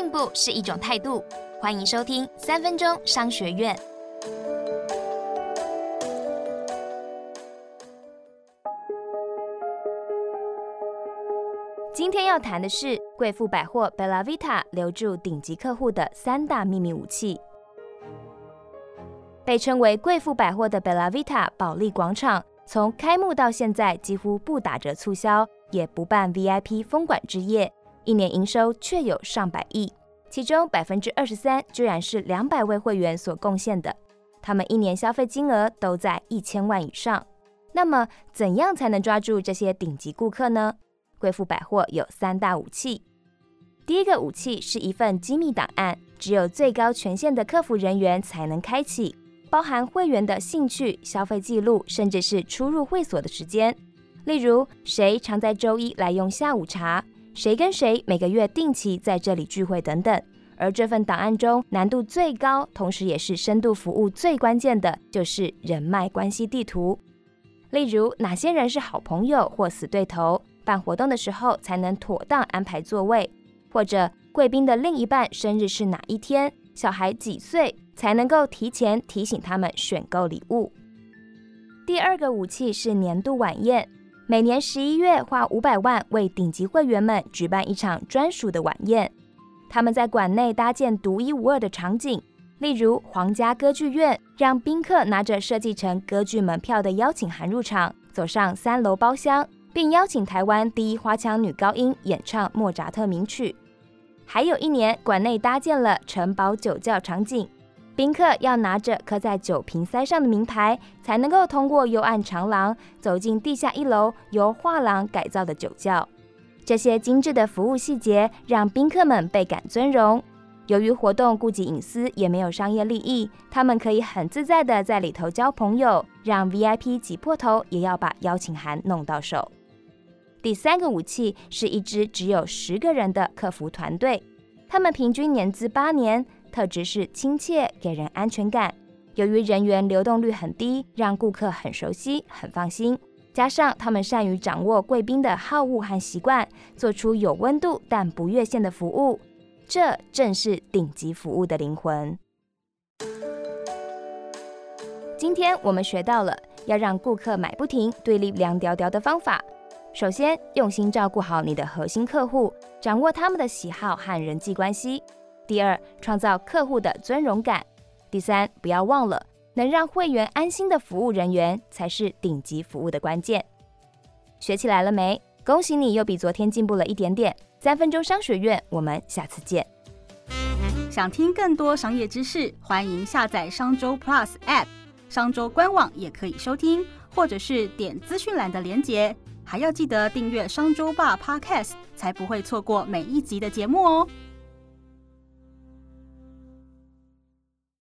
进步是一种态度。欢迎收听三分钟商学院。今天要谈的是贵妇百货 Bella Vita 留住顶级客户的三大秘密武器。被称为贵妇百货的 Bella Vita 保利广场，从开幕到现在几乎不打折促销，也不办 VIP 封馆之夜，一年营收却有上百亿，其中百分之二十三居然是两百位会员所贡献的，他们一年消费金额都在一千万以上。那么，怎样才能抓住这些顶级顾客呢？贵妇百货有三大武器，第一个武器是一份机密档案，只有最高权限的客服人员才能开启。包含会员的兴趣、消费记录，甚至是出入会所的时间。例如，谁常在周一来用下午茶，谁跟谁每个月定期在这里聚会等等。而这份档案中难度最高，同时也是深度服务最关键的，就是人脉关系地图。例如，哪些人是好朋友或死对头，办活动的时候才能妥当安排座位，或者贵宾的另一半生日是哪一天，小孩几岁。才能够提前提醒他们选购礼物。第二个武器是年度晚宴，每年十一月花五百万为顶级会员们举办一场专属的晚宴。他们在馆内搭建独一无二的场景，例如皇家歌剧院，让宾客拿着设计成歌剧门票的邀请函入场，走上三楼包厢，并邀请台湾第一花腔女高音演唱莫扎特名曲。还有一年，馆内搭建了城堡酒窖场景。宾客要拿着刻在酒瓶塞上的名牌，才能够通过幽暗长廊走进地下一楼由画廊改造的酒窖。这些精致的服务细节让宾客们倍感尊荣。由于活动顾及隐私，也没有商业利益，他们可以很自在的在里头交朋友，让 VIP 挤破头也要把邀请函弄到手。第三个武器是一支只有十个人的客服团队，他们平均年资八年。特质是亲切，给人安全感。由于人员流动率很低，让顾客很熟悉、很放心。加上他们善于掌握贵宾的好恶和习惯，做出有温度但不越线的服务，这正是顶级服务的灵魂。今天我们学到了要让顾客买不停、对立凉屌屌的方法。首先，用心照顾好你的核心客户，掌握他们的喜好和人际关系。第二，创造客户的尊荣感。第三，不要忘了，能让会员安心的服务人员才是顶级服务的关键。学起来了没？恭喜你又比昨天进步了一点点。三分钟商学院，我们下次见。想听更多商业知识，欢迎下载商周 Plus App，商周官网也可以收听，或者是点资讯栏的连结。还要记得订阅商周吧 Podcast，才不会错过每一集的节目哦。